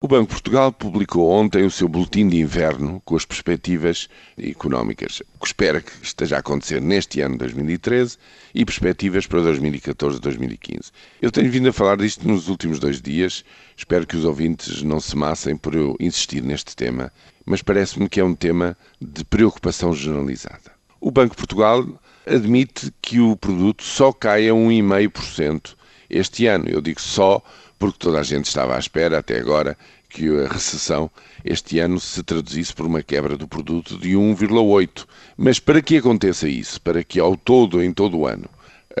O Banco de Portugal publicou ontem o seu boletim de inverno com as perspectivas económicas, o que espera que esteja a acontecer neste ano 2013 e perspectivas para 2014 e 2015. Eu tenho vindo a falar disto nos últimos dois dias, espero que os ouvintes não se massem por eu insistir neste tema, mas parece-me que é um tema de preocupação generalizada. O Banco de Portugal admite que o produto só cai a 1,5% este ano. Eu digo só porque toda a gente estava à espera, até agora, que a recessão este ano se traduzisse por uma quebra do produto de 1,8. Mas para que aconteça isso, para que ao todo, em todo o ano,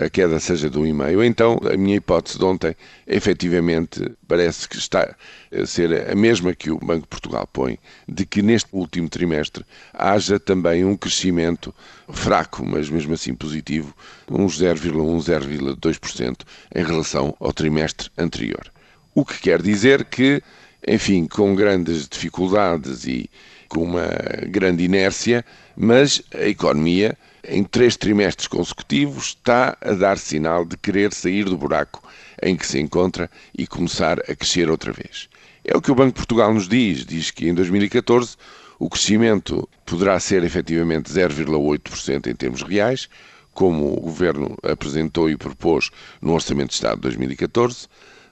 a queda seja de 1,5, então a minha hipótese de ontem, efetivamente, parece que está a ser a mesma que o Banco de Portugal põe, de que neste último trimestre haja também um crescimento fraco, mas mesmo assim positivo, uns 0,1, 0,2% em relação ao trimestre anterior. O que quer dizer que, enfim, com grandes dificuldades e com uma grande inércia, mas a economia em três trimestres consecutivos, está a dar sinal de querer sair do buraco em que se encontra e começar a crescer outra vez. É o que o Banco de Portugal nos diz. Diz que em 2014 o crescimento poderá ser efetivamente 0,8% em termos reais, como o Governo apresentou e propôs no Orçamento de Estado de 2014,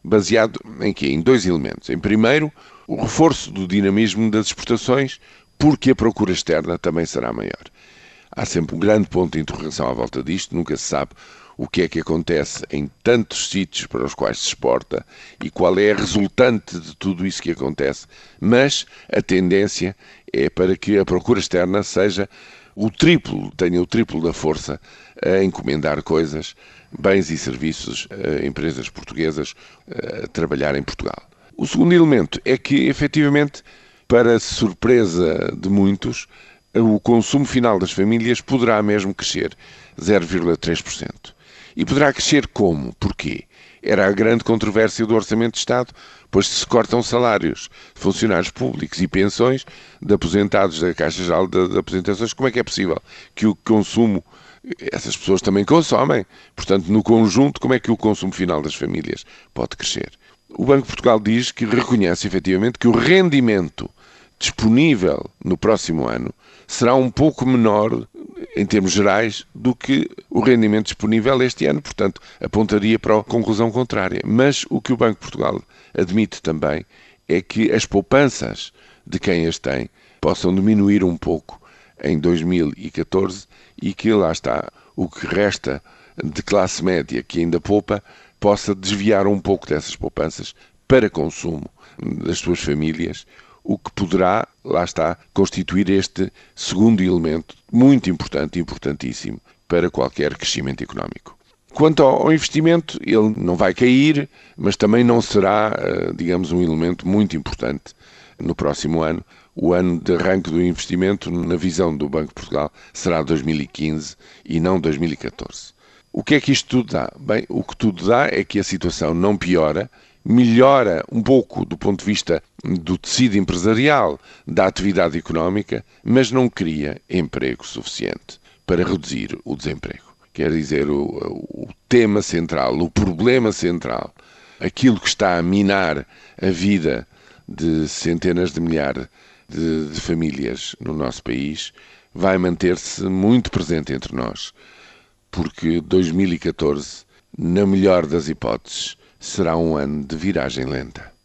baseado em quê? Em dois elementos. Em primeiro, o reforço do dinamismo das exportações, porque a procura externa também será maior. Há sempre um grande ponto de interrogação à volta disto, nunca se sabe o que é que acontece em tantos sítios para os quais se exporta e qual é a resultante de tudo isso que acontece, mas a tendência é para que a procura externa seja o triplo, tenha o triplo da força a encomendar coisas, bens e serviços a empresas portuguesas a trabalhar em Portugal. O segundo elemento é que, efetivamente, para surpresa de muitos, o consumo final das famílias poderá mesmo crescer 0,3%. E poderá crescer como? Porquê? Era a grande controvérsia do Orçamento de Estado, pois se cortam salários de funcionários públicos e pensões de aposentados da Caixa Geral de Aposentações, como é que é possível que o consumo essas pessoas também consomem. Portanto, no conjunto, como é que o consumo final das famílias pode crescer? O Banco de Portugal diz que reconhece efetivamente que o rendimento disponível no próximo ano será um pouco menor em termos gerais do que o rendimento disponível este ano, portanto, apontaria para a conclusão contrária. Mas o que o Banco de Portugal admite também é que as poupanças de quem as tem possam diminuir um pouco em 2014 e que lá está o que resta de classe média que ainda poupa possa desviar um pouco dessas poupanças para consumo das suas famílias, o que poderá, lá está, constituir este segundo elemento muito importante, importantíssimo para qualquer crescimento económico. Quanto ao investimento, ele não vai cair, mas também não será, eh, digamos, um elemento muito importante no próximo ano. O ano de arranque do investimento, na visão do Banco de Portugal, será 2015 e não 2014. O que é que isto tudo dá? Bem, o que tudo dá é que a situação não piora, melhora um pouco do ponto de vista do tecido empresarial, da atividade económica, mas não cria emprego suficiente para reduzir o desemprego. Quer dizer, o, o tema central, o problema central, aquilo que está a minar a vida de centenas de milhares de, de famílias no nosso país, vai manter-se muito presente entre nós, porque 2014, na melhor das hipóteses, será um ano de viragem lenta.